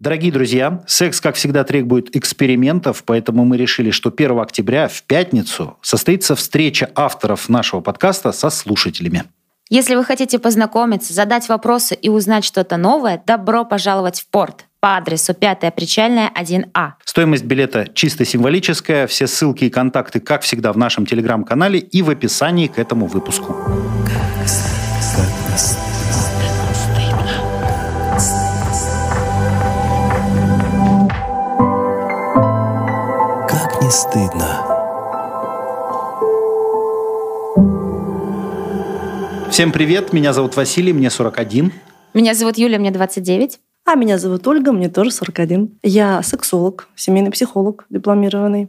Дорогие друзья, секс, как всегда, требует экспериментов, поэтому мы решили, что 1 октября в пятницу состоится встреча авторов нашего подкаста со слушателями. Если вы хотите познакомиться, задать вопросы и узнать что-то новое, добро пожаловать в порт по адресу 5 Причальная, 1А. Стоимость билета чисто символическая. Все ссылки и контакты, как всегда, в нашем телеграм-канале и в описании к этому выпуску. Как не стыдно. Всем привет, меня зовут Василий, мне 41. Меня зовут Юля, мне 29. А меня зовут Ольга, мне тоже 41. Я сексолог, семейный психолог дипломированный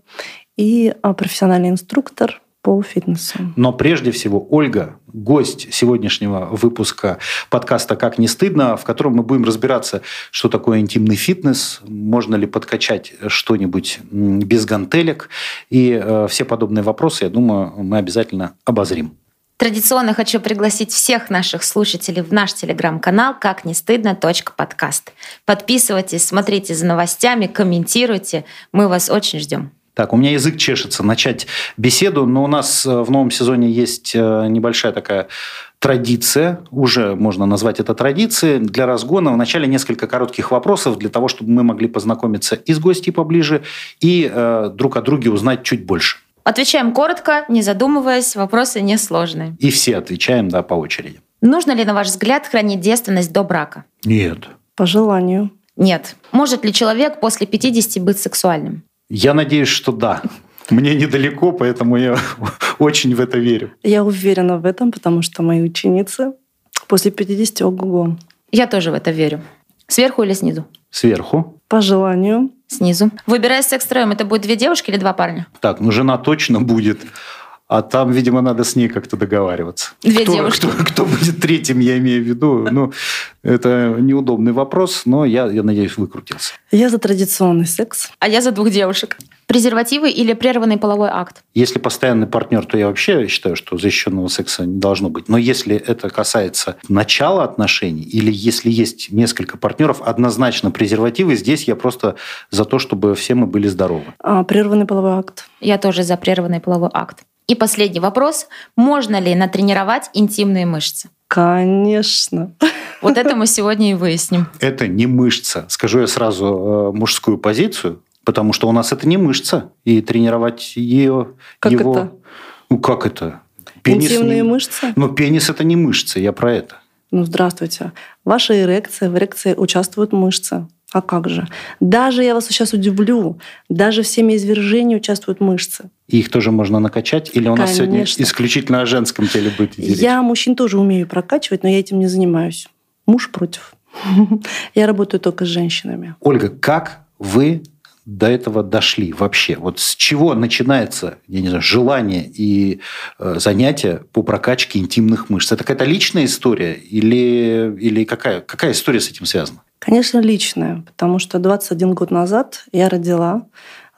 и а, профессиональный инструктор по фитнесу. Но прежде всего, Ольга, гость сегодняшнего выпуска подкаста «Как не стыдно», в котором мы будем разбираться, что такое интимный фитнес, можно ли подкачать что-нибудь без гантелек. И э, все подобные вопросы, я думаю, мы обязательно обозрим. Традиционно хочу пригласить всех наших слушателей в наш телеграм-канал «Как не стыдно. подкаст». Подписывайтесь, смотрите за новостями, комментируйте. Мы вас очень ждем. Так, у меня язык чешется начать беседу, но у нас э, в новом сезоне есть э, небольшая такая традиция, уже можно назвать это традицией, для разгона. Вначале несколько коротких вопросов для того, чтобы мы могли познакомиться и с гостьей поближе, и э, друг о друге узнать чуть больше. Отвечаем коротко, не задумываясь, вопросы несложные. И все отвечаем, да, по очереди. Нужно ли, на ваш взгляд, хранить девственность до брака? Нет. По желанию. Нет. Может ли человек после 50 быть сексуальным? Я надеюсь, что да. Мне недалеко, поэтому я очень в это верю. Я уверена в этом, потому что мои ученицы после 50 ого-го. Я тоже в это верю. Сверху или снизу? Сверху. По желанию. Снизу. Выбирая секс-троем, это будет две девушки или два парня? Так, ну жена точно будет. А там, видимо, надо с ней как-то договариваться. Две кто, девушки. Кто, кто будет третьим, я имею в виду. Ну, это неудобный вопрос, но я, я надеюсь, выкрутился. Я за традиционный секс. А я за двух девушек. Презервативы или прерванный половой акт? Если постоянный партнер, то я вообще считаю, что защищенного секса не должно быть. Но если это касается начала отношений, или если есть несколько партнеров, однозначно презервативы, здесь я просто за то, чтобы все мы были здоровы. А, прерванный половой акт. Я тоже за прерванный половой акт. И последний вопрос. Можно ли натренировать интимные мышцы? Конечно. Вот это мы сегодня и выясним. Это не мышца. Скажу я сразу э, мужскую позицию, потому что у нас это не мышца. И тренировать ее... Как его... это? Ну, как это? Интимные не- мышцы? Но пенис – это не мышца, я про это. Ну, здравствуйте. Ваша эрекция, в эрекции участвуют мышцы. А как же? Даже, я вас сейчас удивлю, даже в семяизвержении участвуют мышцы. И их тоже можно накачать? Или у нас сегодня Конечно. исключительно о женском теле будет речь? Я мужчин тоже умею прокачивать, но я этим не занимаюсь. Муж против. Я работаю только с женщинами. Ольга, как вы до этого дошли вообще? Вот с чего начинается, я не знаю, желание и э, занятие по прокачке интимных мышц? Это какая-то личная история или, или какая, какая история с этим связана? Конечно, личное, потому что 21 год назад я родила.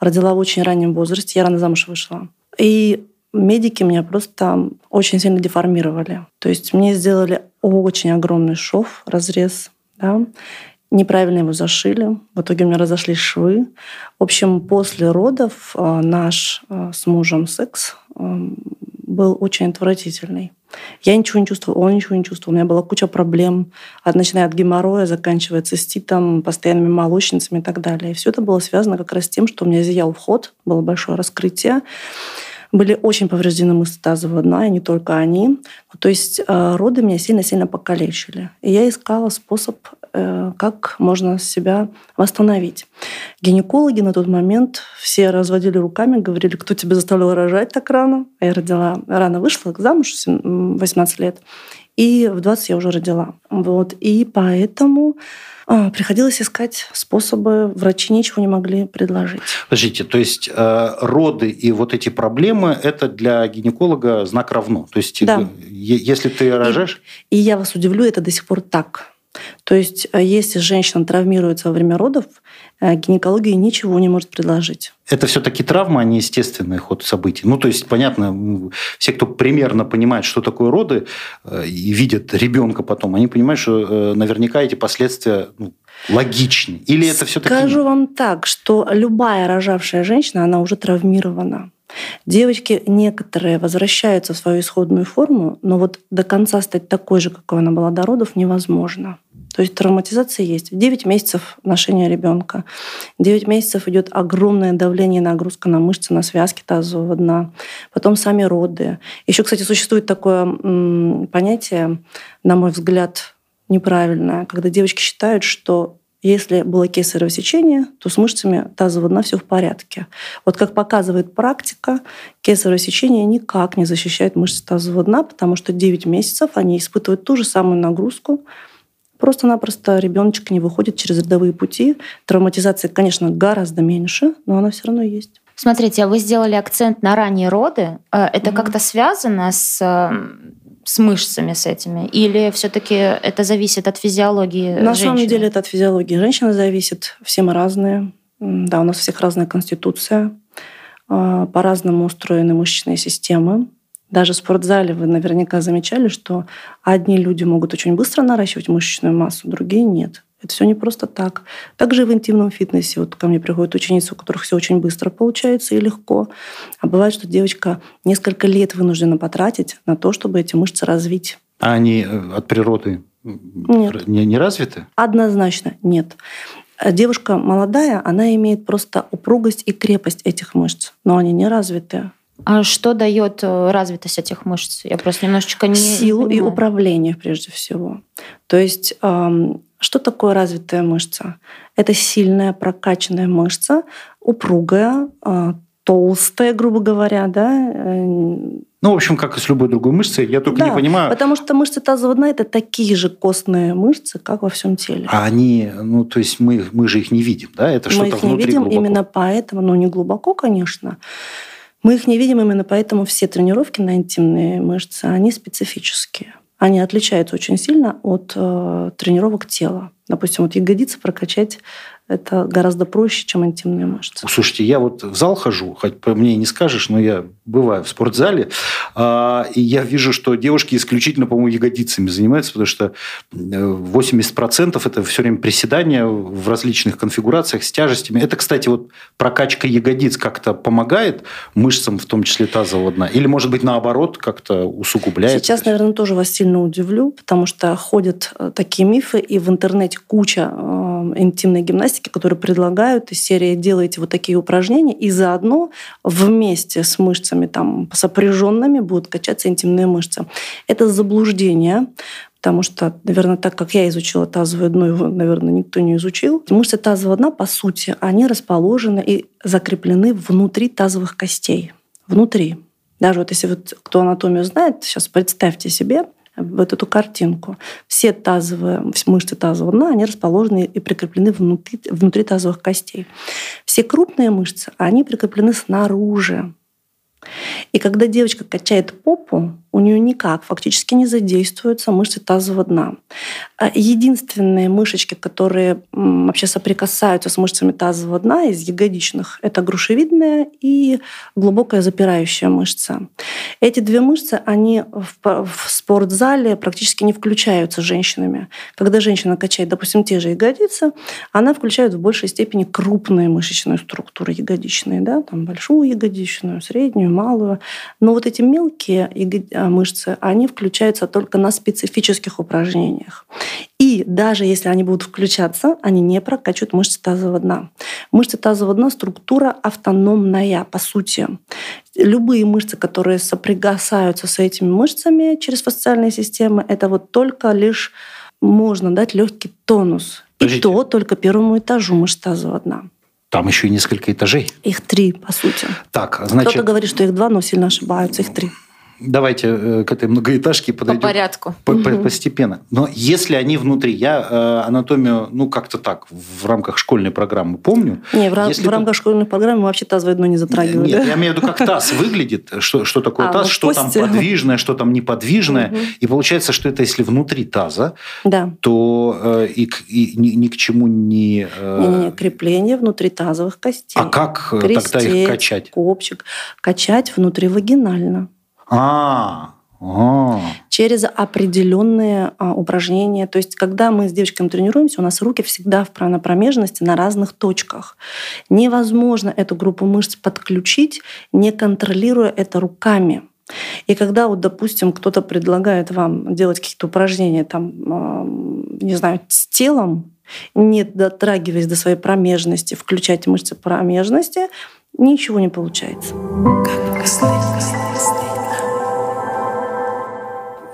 Родила в очень раннем возрасте, я рано замуж вышла. И медики меня просто очень сильно деформировали. То есть мне сделали очень огромный шов, разрез, да, неправильно его зашили. В итоге у меня разошлись швы. В общем, после родов э, наш э, с мужем секс э, был очень отвратительный. Я ничего не чувствовала, он ничего не чувствовал. У меня была куча проблем, от, начиная от геморроя, заканчивая циститом, постоянными молочницами и так далее. И все это было связано как раз с тем, что у меня зиял вход, было большое раскрытие. Были очень повреждены мышцы тазового дна, и не только они. То есть э, роды меня сильно-сильно покалечили. И я искала способ, как можно себя восстановить. Гинекологи на тот момент все разводили руками, говорили, кто тебя заставлял рожать так рано. Я родила, рано вышла замуж, в сем- м, 18 лет. И в 20 я уже родила. Вот. И поэтому а, приходилось искать способы. Врачи ничего не могли предложить. Подождите, то есть э, роды и вот эти проблемы – это для гинеколога знак равно? То есть Да. э, если ты рожаешь… И я вас удивлю, это до сих пор так. То есть, э, если женщина травмируется во время родов, э, гинекология ничего не может предложить. Это все-таки травма, а не естественный ход событий. Ну, то есть, понятно, все, кто примерно понимает, что такое роды, э, и видят ребенка потом, они понимают, что наверняка эти последствия ну, логичнее? Или это все-таки... Скажу вам так, что любая рожавшая женщина, она уже травмирована. Девочки некоторые возвращаются в свою исходную форму, но вот до конца стать такой же, какой она была до родов, невозможно. То есть травматизация есть. 9 месяцев ношения ребенка. 9 месяцев идет огромное давление и нагрузка на мышцы, на связки тазового дна. Потом сами роды. Еще, кстати, существует такое понятие, на мой взгляд, неправильное, когда девочки считают, что если было кесарево сечение, то с мышцами тазового дна все в порядке. Вот как показывает практика, кесарево сечение никак не защищает мышцы тазового дна, потому что 9 месяцев они испытывают ту же самую нагрузку, Просто-напросто ребеночек не выходит через рядовые пути. Травматизация, конечно, гораздо меньше, но она все равно есть. Смотрите, а вы сделали акцент на ранние роды. Э, это mm-hmm. как-то связано с с мышцами с этими? Или все-таки это зависит от физиологии На женщины? самом деле это от физиологии женщины зависит. Все мы разные. Да, у нас у всех разная конституция. А, по-разному устроены мышечные системы. Даже в спортзале вы наверняка замечали, что одни люди могут очень быстро наращивать мышечную массу, другие нет. Это все не просто так. Также в интимном фитнесе. Вот ко мне приходят ученицы, у которых все очень быстро получается и легко. А бывает, что девочка несколько лет вынуждена потратить на то, чтобы эти мышцы развить. А они э, от природы нет. Не, не развиты? Однозначно нет. Девушка молодая, она имеет просто упругость и крепость этих мышц, но они не развиты. А что дает э, развитость этих мышц? Я просто немножечко не силу не и управление прежде всего. То есть что такое развитая мышца? Это сильная прокачанная мышца, упругая, а, толстая, грубо говоря, да. Э, ну, в общем, как и с любой другой мышцей, я только да, не понимаю. Потому что мышцы тазового дна это такие же костные мышцы, как во всем теле. А они, ну, то есть мы, мы же их не видим, да? Это мы что-то их не видим глубоко. именно поэтому, но не глубоко, конечно. Мы их не видим именно поэтому все тренировки на интимные мышцы, они специфические они отличаются очень сильно от э, тренировок тела. Допустим, вот ягодицы прокачать это гораздо проще, чем интимные мышцы. Слушайте, я вот в зал хожу, хоть по мне не скажешь, но я бываю в спортзале, а, и я вижу, что девушки исключительно, по-моему, ягодицами занимаются, потому что 80% это все время приседания в различных конфигурациях с тяжестями. Это, кстати, вот прокачка ягодиц как-то помогает мышцам, в том числе тазового дна? Или, может быть, наоборот, как-то усугубляет? Сейчас, наверное, тоже вас сильно удивлю, потому что ходят э, такие мифы, и в интернете куча э, интимной гимнастики, которые предлагают из серии «делайте вот такие упражнения», и заодно вместе с мышцами там сопряженными будут качаться интимные мышцы. Это заблуждение, потому что, наверное, так как я изучила тазовое дно, его, наверное, никто не изучил. Мышцы тазового дна, по сути, они расположены и закреплены внутри тазовых костей. Внутри. Даже вот если вот кто анатомию знает, сейчас представьте себе, вот эту картинку. Все тазовые мышцы тазового дна, они расположены и прикреплены внутри, внутри тазовых костей. Все крупные мышцы, они прикреплены снаружи. И когда девочка качает попу, у нее никак фактически не задействуются мышцы тазового дна. А единственные мышечки, которые вообще соприкасаются с мышцами тазового дна из ягодичных, это грушевидная и глубокая запирающая мышца. Эти две мышцы, они в спортзале практически не включаются женщинами. Когда женщина качает, допустим, те же ягодицы, она включает в большей степени крупные мышечные структуры ягодичные, да, там большую ягодичную, среднюю, малую. Но вот эти мелкие Э, мышцы, они включаются только на специфических упражнениях. И даже если они будут включаться, они не прокачивают мышцы тазового дна. Мышцы тазового дна – структура автономная, по сути. Любые мышцы, которые соприкасаются с этими мышцами через фасциальные системы, это вот только лишь можно дать легкий тонус. Подождите. И то только первому этажу мышц тазового дна. Там еще и несколько этажей. Их три, по сути. Так, значит... Кто-то говорит, что их два, но сильно ошибаются. Их три. Давайте э, к этой многоэтажке подойдем. По порядку. По -по Постепенно. Но если они внутри, я э, анатомию, ну, как-то так, в рамках школьной программы помню. Не, в, если в рамках школьной программы мы вообще тазовое дно не затрагивали. Нет, да? я имею в виду, как таз выглядит, что, что такое а, таз, ну, что там подвижное, что там неподвижное. Угу. И получается, что это если внутри таза, да. то э, и, и ни, ни к чему не... Э... Не, не, крепление внутри тазовых костей. А как Крестец, тогда их качать? копчик. Качать внутривагинально. А, А. через определенные а, упражнения. То есть, когда мы с девочками тренируемся, у нас руки всегда в на промежности на разных точках. Невозможно эту группу мышц подключить, не контролируя это руками. И когда, вот, допустим, кто-то предлагает вам делать какие-то упражнения, там, а, не знаю, с телом, не дотрагиваясь до своей промежности, включать мышцы промежности, ничего не получается. Как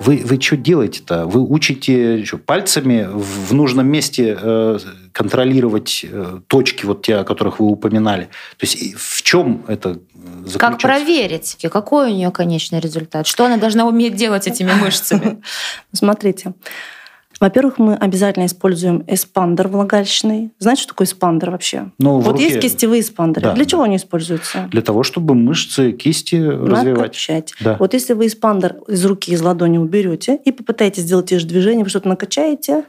вы, вы что делаете-то? Вы учите что, пальцами в нужном месте э, контролировать э, точки, вот те, о которых вы упоминали? То есть в чем это заключается? Как проверить? Какой у нее конечный результат? Что она должна уметь делать этими мышцами? Смотрите. Во-первых, мы обязательно используем эспандер влагалищный. Знаете, что такое эспандер вообще? Ну, вот руке... есть кистевые эспандеры. Да, Для да. чего они используются? Для того, чтобы мышцы кисти развивать. Накачать. Да. Вот если вы эспандер из руки, из ладони уберете и попытаетесь сделать те же движения, вы что-то накачаете,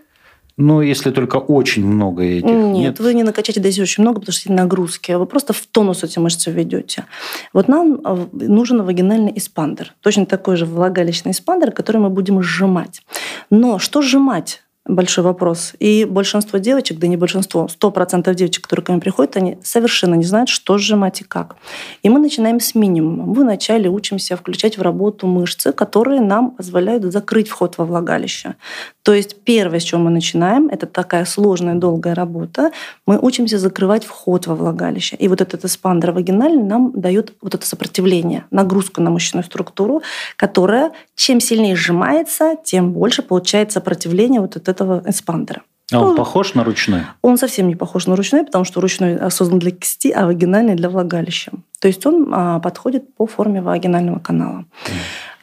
Ну, если только очень много этих. Нет, вы не накачаете здесь очень много, потому что есть нагрузки. Вы просто в тонус эти мышцы ведете. Вот нам э, нужен вагинальный эспандер. Точно такой же влагалищный эспандер, который мы будем сжимать. Но что сжимать? Большой вопрос. И большинство девочек, да не большинство, 100% девочек, которые ко мне приходят, они совершенно не знают, что сжимать и как. И мы начинаем с минимума. Мы вначале учимся включать в работу мышцы, которые нам позволяют закрыть вход во влагалище. То есть первое, с чего мы начинаем, это такая сложная, долгая работа. Мы учимся закрывать вход во влагалище. И вот этот эспандер вагинальный нам дает вот это сопротивление, нагрузку на мышечную структуру, которая чем сильнее сжимается, тем больше получает сопротивление вот от этого эспандера. А он Ну, похож на ручной? Он совсем не похож на ручной, потому что ручной создан для кисти, а вагинальный для влагалища. То есть он а, подходит по форме вагинального канала.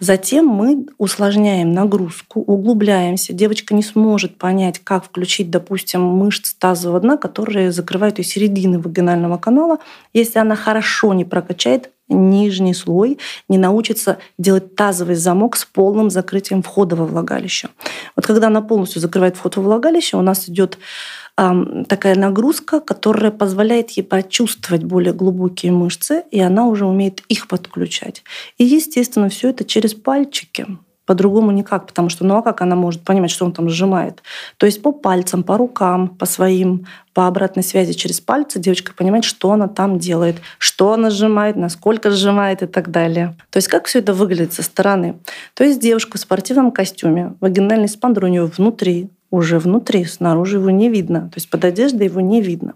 Затем мы усложняем нагрузку, углубляемся. Девочка не сможет понять, как включить, допустим, мышцы тазового дна, которые закрывают ее середины вагинального канала, если она хорошо не прокачает нижний слой, не научится делать тазовый замок с полным закрытием входа во влагалище. Вот когда она полностью закрывает вход во влагалище, у нас идет такая нагрузка, которая позволяет ей почувствовать более глубокие мышцы, и она уже умеет их подключать. И, естественно, все это через пальчики. По-другому никак, потому что ну а как она может понимать, что он там сжимает? То есть по пальцам, по рукам, по своим, по обратной связи через пальцы девочка понимает, что она там делает, что она сжимает, насколько сжимает и так далее. То есть как все это выглядит со стороны? То есть девушка в спортивном костюме, вагинальный спандер у нее внутри, уже внутри, снаружи его не видно. То есть под одеждой его не видно.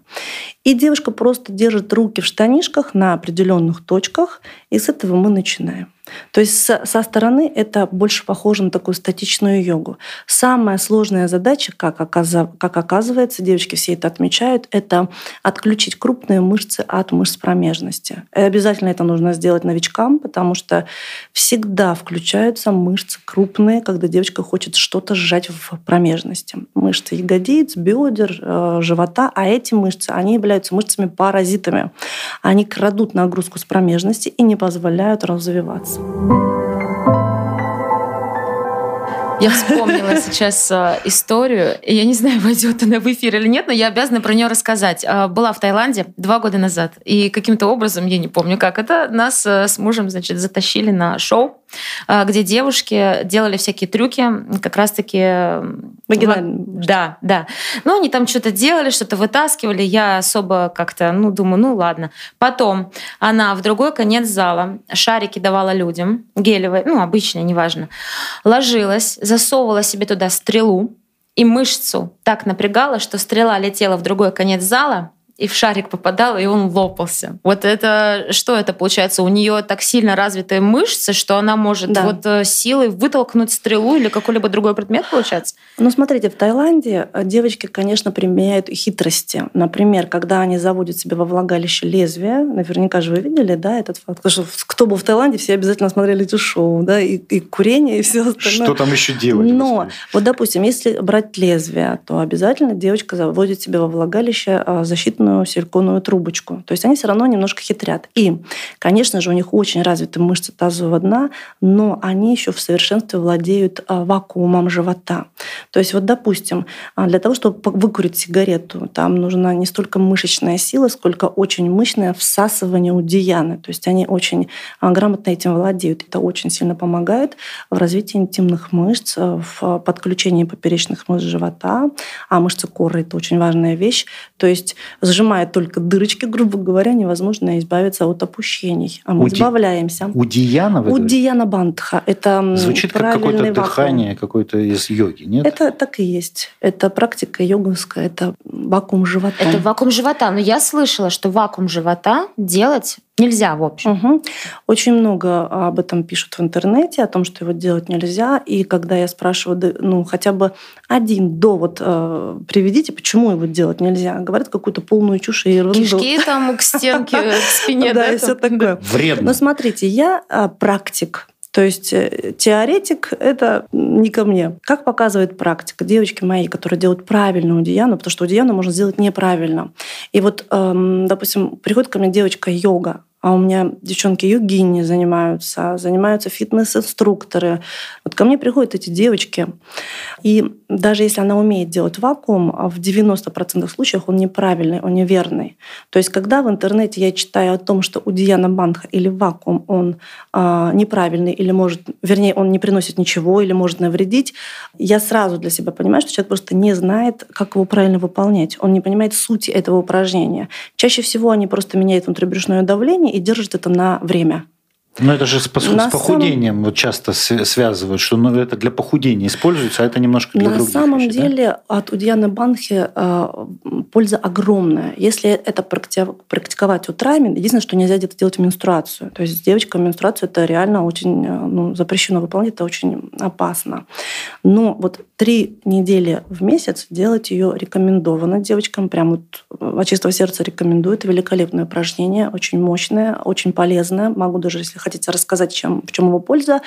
И девушка просто держит руки в штанишках на определенных точках, и с этого мы начинаем. То есть со, стороны это больше похоже на такую статичную йогу. Самая сложная задача, как, оказав, как оказывается, девочки все это отмечают, это отключить крупные мышцы от мышц промежности. И обязательно это нужно сделать новичкам, потому что всегда включаются мышцы крупные, когда девочка хочет что-то сжать в промежности. Мышцы ягодиц, бедер, э, живота, а эти мышцы, они являются мышцами-паразитами. Они крадут нагрузку с промежности и не позволяют развиваться. Я вспомнила сейчас э, историю, и я не знаю, войдет она в эфир или нет, но я обязана про нее рассказать. Э, Была в Таиланде два года назад, и каким-то образом, я не помню как это, нас э, с мужем, значит, затащили на шоу, где девушки делали всякие трюки, как раз-таки... Вагинальные Да, да. Ну, они там что-то делали, что-то вытаскивали, я особо как-то, ну, думаю, ну, ладно. Потом она в другой конец зала шарики давала людям, гелевые, ну, обычные, неважно, ложилась, засовывала себе туда стрелу и мышцу так напрягала, что стрела летела в другой конец зала, и в шарик попадала, и он лопался. Вот это что это получается? У нее так сильно развитые мышцы, что она может Да. вот э, силой вытолкнуть стрелу или какой-либо другой предмет, получается? Ну, смотрите, в Таиланде э, девочки, конечно, применяют хитрости. Например, когда они заводят себе во влагалище лезвие, наверняка же вы видели, да, этот факт. Потому что кто был в Таиланде, все обязательно смотрели эти шоу, да, и, и курение, и все остальное. Что там еще делать? Но, господи? вот, допустим, если брать лезвие, то обязательно девочка заводит себе во влагалище а, защитную великолепную силиконовую трубочку. То есть они все равно немножко хитрят. И, конечно же, у них очень развиты мышцы тазового дна, но они еще в совершенстве владеют а, вакуумом живота. То есть вот, допустим, а, для того, чтобы выкурить сигарету, там нужна не столько мышечная сила, сколько очень мощное всасывание у Дианы. То есть они очень а, грамотно этим владеют. Это очень сильно помогает в развитии интимных мышц, в подключении поперечных мышц живота, а мышцы коры – это очень важная вещь. То есть сжимая только дырочки, грубо говоря, невозможно избавиться от опущений. А мы у избавляемся. Ди... У Диана? У говорите? Диана Бандха. Это Звучит как какое-то дыхание какое-то из йоги, нет? Это так и есть. Это практика йоговская, это вакуум живота. Это вакуум живота. Но я слышала, что вакуум живота делать Нельзя, в общем. Угу. Очень много об этом пишут в интернете, о том, что его делать нельзя. И когда я спрашиваю, ну, хотя бы один довод э, приведите, почему его делать нельзя, говорят какую-то полную чушь и ерунду. Кишки там к стенке, к спине. Да, и все такое. Вредно. Но смотрите, я а, практик. То есть э, теоретик – это не ко мне. Как показывает практика, девочки мои, которые делают правильную диану, потому что диану можно сделать неправильно. И вот, эм, допустим, приходит ко мне девочка йога, а у меня девчонки йогини занимаются, занимаются фитнес-инструкторы. Вот ко мне приходят эти девочки, и даже если она умеет делать вакуум, а в 90% случаев он неправильный, он неверный. То есть когда в интернете я читаю о том, что у Диана Бандха или вакуум он э, неправильный, или может, вернее, он не приносит ничего, или может навредить, я сразу для себя понимаю, что человек просто не знает, как его правильно выполнять. Он не понимает сути этого упражнения. Чаще всего они просто меняют внутрибрюшное давление, и держит это на время. Но это же с, с похудением самом... вот часто связывают, что ну, это для похудения используется, а это немножко для На других самом вещей, деле да? от Удьяны Банхи э, польза огромная. Если это практиковать утрами, единственное, что нельзя где-то делать менструацию. То есть с девочками менструацию это реально очень э, ну, запрещено выполнять, это очень опасно. Но вот три недели в месяц делать ее рекомендовано девочкам. Прям вот э, от чистого сердца рекомендую. Это великолепное упражнение, очень мощное, очень полезное. Могу даже, если хотите рассказать, чем, в чем его польза.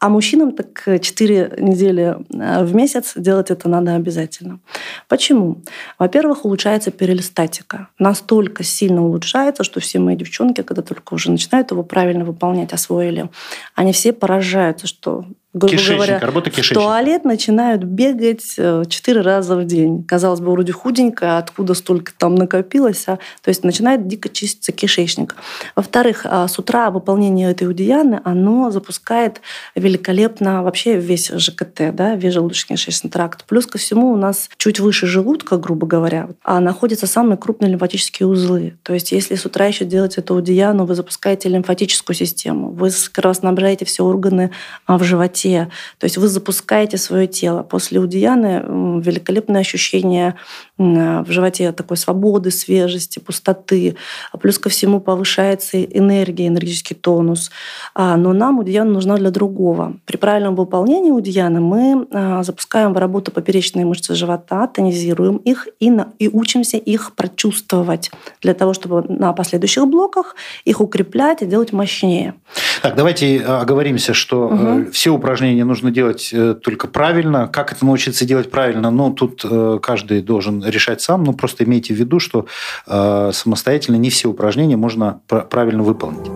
А мужчинам так 4 недели э, в месяц делать это надо обязательно. Почему? Во-первых, улучшается перелистатика. Настолько сильно улучшается, что все мои девчонки, когда только уже начинают его правильно выполнять, освоили, они все поражаются, что грубо Кишечник, говоря, работа в туалет начинают бегать э, четыре раза в день. Казалось бы, вроде худенькая, откуда столько там накопилось. А? То есть начинает дико чиститься кишечник. Во-вторых, а, с утра выполнение этой удияны, оно запускает великолепно вообще весь ЖКТ, да, весь желудочно-кишечный тракт. Плюс ко всему у нас чуть выше желудка, грубо говоря, а находятся самые крупные лимфатические узлы. То есть если с утра еще делать эту удияну, вы запускаете лимфатическую систему, вы кровоснабжаете все органы а, в животе, животе. То есть вы запускаете свое тело. После удияны великолепное ощущение в животе такой свободы, свежести, пустоты. А плюс ко всему повышается энергия, энергетический тонус. А, но нам удияна нужна для другого. При правильном выполнении удияны мы а, запускаем в работу поперечные мышцы живота, тонизируем их и, на, и учимся их прочувствовать для того, чтобы на последующих блоках их укреплять и делать мощнее. Так, давайте оговоримся, что угу. все упражнения нужно делать э, только правильно. Как это научиться делать правильно? Ну, тут э, каждый должен решать сам. Но просто имейте в виду, что э, самостоятельно не все упражнения можно правильно выполнить.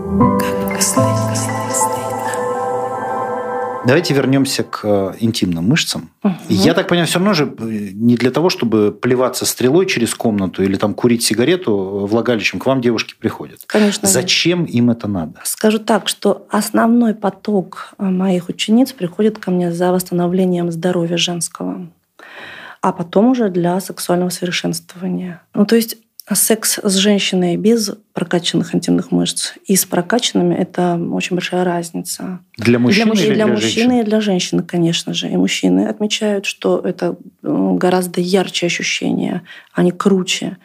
Давайте вернемся к интимным мышцам. Угу. Я так понимаю, все равно же не для того, чтобы плеваться стрелой через комнату или там курить сигарету влагалищем, к вам девушки приходят. Конечно. Зачем нет. им это надо? Скажу так, что основной поток моих учениц приходит ко мне за восстановлением здоровья женского а потом уже для сексуального совершенствования. Ну, то есть секс с женщиной без прокачанных интимных мышц и с прокачанными – это очень большая разница. Для мужчин, для, или для, для мужчины женщин? и для женщин, конечно же. И мужчины отмечают, что это гораздо ярче ощущение, они круче.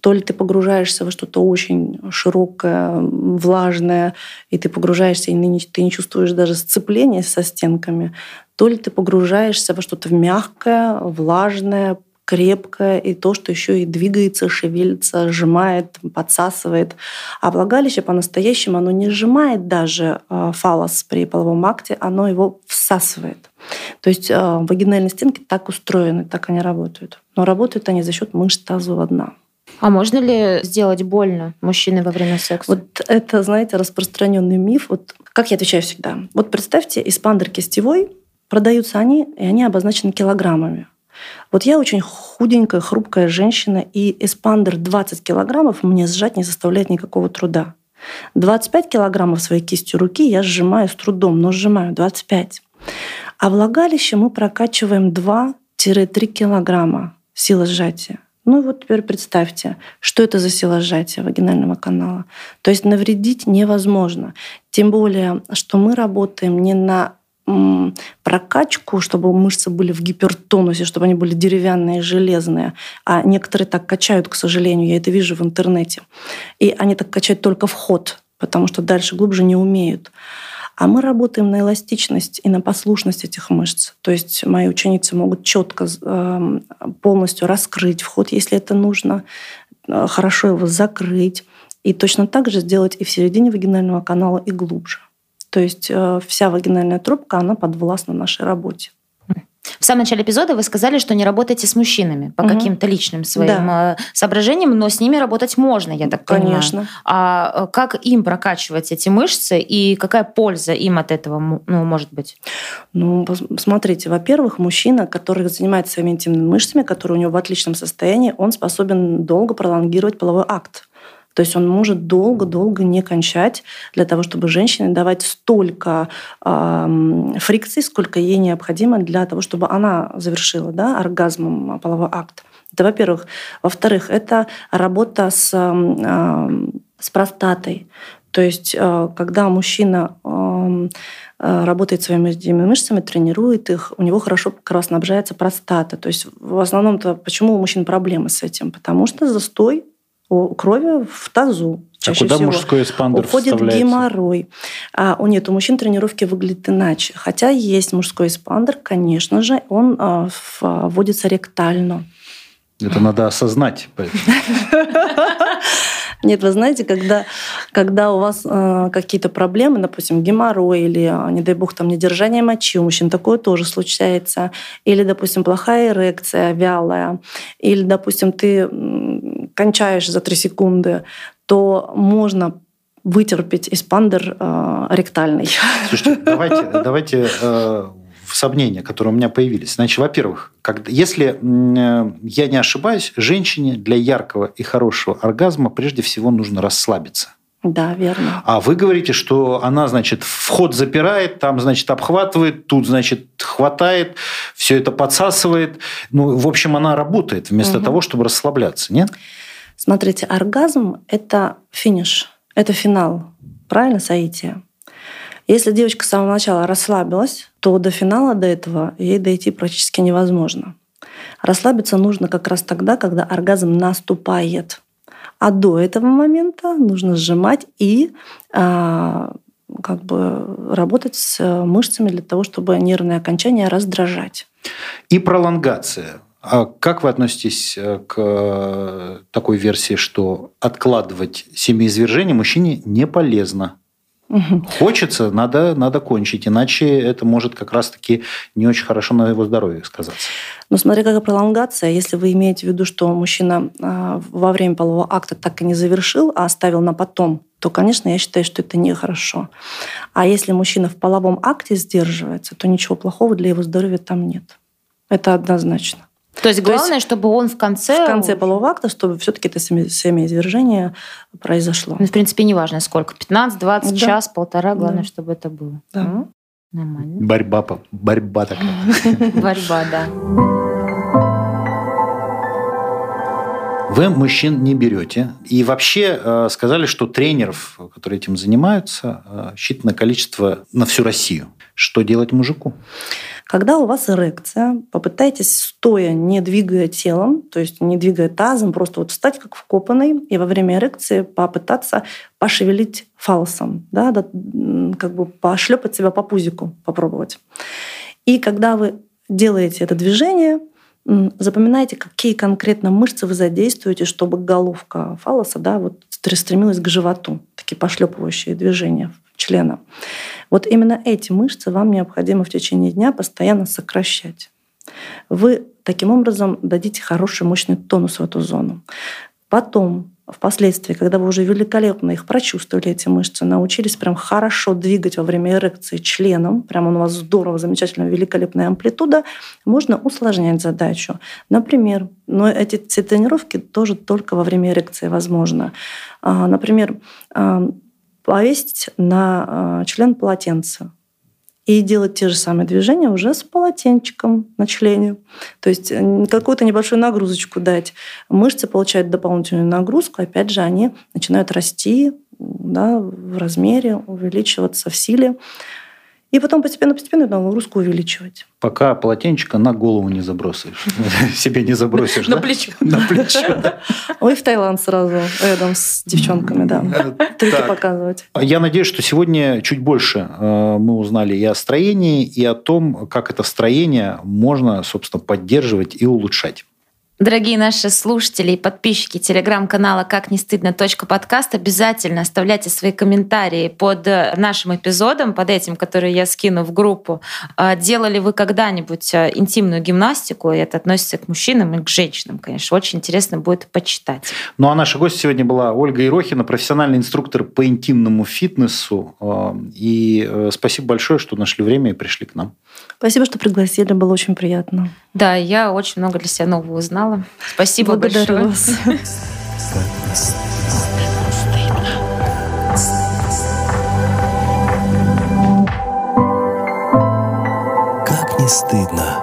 То ли ты погружаешься во что-то очень широкое, влажное, и ты погружаешься, и ты не чувствуешь даже сцепления со стенками, то ли ты погружаешься во что-то мягкое, влажное, крепкое, и то, что еще и двигается, шевелится, сжимает, подсасывает. А влагалище по-настоящему, оно не сжимает даже а, фалос при половом акте, оно его всасывает. То есть а, вагинальные стенки так устроены, так они работают. Но работают они за счет мышц тазового дна. А можно ли сделать больно мужчине во время секса? Вот это, знаете, распространенный миф. Вот как я отвечаю всегда. Вот представьте, эспандер кистевой, продаются они, и они обозначены килограммами. Вот я очень худенькая, хрупкая женщина, и эспандер 20 килограммов мне сжать не составляет никакого труда. 25 килограммов своей кистью руки я сжимаю с трудом, но сжимаю 25. А влагалище мы прокачиваем 2-3 килограмма силы сжатия. Ну вот теперь представьте, что это за сила сжатия вагинального канала. То есть навредить невозможно. Тем более, что мы работаем не на прокачку, чтобы мышцы были в гипертонусе, чтобы они были деревянные, железные. А некоторые так качают, к сожалению, я это вижу в интернете. И они так качают только вход, потому что дальше глубже не умеют. А мы работаем на эластичность и на послушность этих мышц. То есть мои ученицы могут четко эм, полностью раскрыть вход, если это нужно, э, хорошо его закрыть. И точно так же сделать и в середине вагинального канала, и глубже. То есть э, вся вагинальная трубка, она подвластна нашей работе. В самом начале эпизода вы сказали, что не работаете с мужчинами по угу. каким-то личным своим да. Э, соображениям, но с ними работать можно, я так понимаю. Конечно. А э, как им прокачивать эти мышцы и какая польза им от этого ну, может быть? Ну, смотрите, во-первых, мужчина, который занимается своими интимными мышцами, который у него в отличном состоянии, он способен долго пролонгировать половой акт. То есть он может долго-долго не кончать для того, чтобы женщине давать столько э, фрикций, сколько ей необходимо для того, чтобы она завершила да, оргазмом половой акт. Это во-первых. Во-вторых, это работа с, э, с простатой. То есть, э, когда мужчина э, работает своими мышцами, тренирует их, у него хорошо кровоснабжается простата. То есть в основном-то почему у мужчин проблемы с этим? Потому что застой крови в тазу. А чаще а куда всего. мужской эспандер Уходит геморрой. А, у нет, у мужчин тренировки выглядят иначе. Хотя есть мужской эспандер, конечно же, он а, вводится ректально. Это надо осознать. Нет, вы знаете, когда, когда у вас э, какие-то проблемы, допустим, геморрой или, не дай бог, там недержание мочи, у мужчин такое тоже случается, или, допустим, плохая эрекция, вялая, или, допустим, ты кончаешь за три секунды, то можно вытерпеть эспандер э, ректальный. Слушайте, давайте, давайте э, сомнения, которые у меня появились. Значит, во-первых, когда, если э, я не ошибаюсь, женщине для яркого и хорошего оргазма прежде всего нужно расслабиться. Да, верно. А вы говорите, что она, значит, вход запирает, там, значит, обхватывает, тут, значит, хватает, все это подсасывает. Ну, в общем, она работает вместо угу. того, чтобы расслабляться, нет? Смотрите, оргазм – это финиш, это финал. Правильно, Саития? Если девочка с самого начала расслабилась, то до финала, до этого, ей дойти практически невозможно. Расслабиться нужно как раз тогда, когда оргазм наступает. А до этого момента нужно сжимать и а, как бы работать с мышцами для того, чтобы нервные окончания раздражать. И пролонгация. А как вы относитесь э, к э, такой версии, что откладывать семяизвержение мужчине не полезно? Угу. Хочется, надо, надо кончить, иначе это может как раз-таки не очень хорошо на его здоровье сказаться. Ну, смотри, какая пролонгация. Если вы имеете в виду, что мужчина а, во время полового акта так и не завершил, а оставил на потом, то, конечно, я считаю, что это нехорошо. А если мужчина в половом акте сдерживается, то ничего плохого для его здоровья там нет. Это однозначно. То есть главное, То есть, чтобы он в конце... В конце полового акта, чтобы все-таки это семяизвержение произошло. Ну, в принципе, неважно сколько. 15, 20, да. час, полтора. Главное, да. чтобы это было. Да. Ну, нормально. Борьба, борьба такая. Борьба, да. Вы мужчин не берете. И вообще э, сказали, что тренеров, которые этим занимаются, э, считанное количество на всю Россию. Что делать мужику? Когда у вас эрекция, попытайтесь стоя, не двигая телом, то есть не двигая тазом, просто вот встать как вкопанный, и во время эрекции попытаться пошевелить фалосом, да, да, как бы пошлепать себя по пузику, попробовать. И когда вы делаете это движение, запоминайте, какие конкретно мышцы вы задействуете, чтобы головка фалоса да, вот стремилась к животу. Такие пошлепывающие движения члена. Вот именно эти мышцы вам необходимо в течение дня постоянно сокращать. Вы таким образом дадите хороший мощный тонус в эту зону. Потом впоследствии, когда вы уже великолепно их прочувствовали, эти мышцы, научились прям хорошо двигать во время эрекции членом, прям он у вас здорово, замечательно, великолепная амплитуда, можно усложнять задачу. Например, но эти все тренировки тоже только во время эрекции возможно. А, например, повесить на а, член полотенце и делать те же самые движения уже с полотенчиком на члене. То есть э, какую-то небольшую нагрузочку дать. Мышцы получают дополнительную нагрузку, опять же, они начинают расти да, в размере, увеличиваться в силе. И потом постепенно-постепенно эту нагрузку увеличивать. Пока полотенчика на голову не забросишь. Себе не забросишь, На плечо. На плечо, Ой, в Таиланд сразу рядом с девчонками, да. Трюки показывать. Я надеюсь, что сегодня чуть больше э, мы узнали и о строении, и о том, как это строение можно, собственно, поддерживать и улучшать. Дорогие наши слушатели и подписчики телеграм-канала «Как не стыдно. подкаст», обязательно оставляйте свои комментарии под э, нашим эпизодом, под этим, который я скину в группу. А делали вы когда-нибудь э, интимную гимнастику? И это относится к мужчинам и к женщинам, конечно. Очень интересно будет почитать. Ну а наша гость сегодня была Ольга Ирохина, профессиональный инструктор по интимному фитнесу. Э, и спасибо большое, что нашли время и пришли к нам. Спасибо, что пригласили, было очень приятно. Да, я очень много для себя нового узнала. Спасибо Благодарю большое. Вас. Как не стыдно.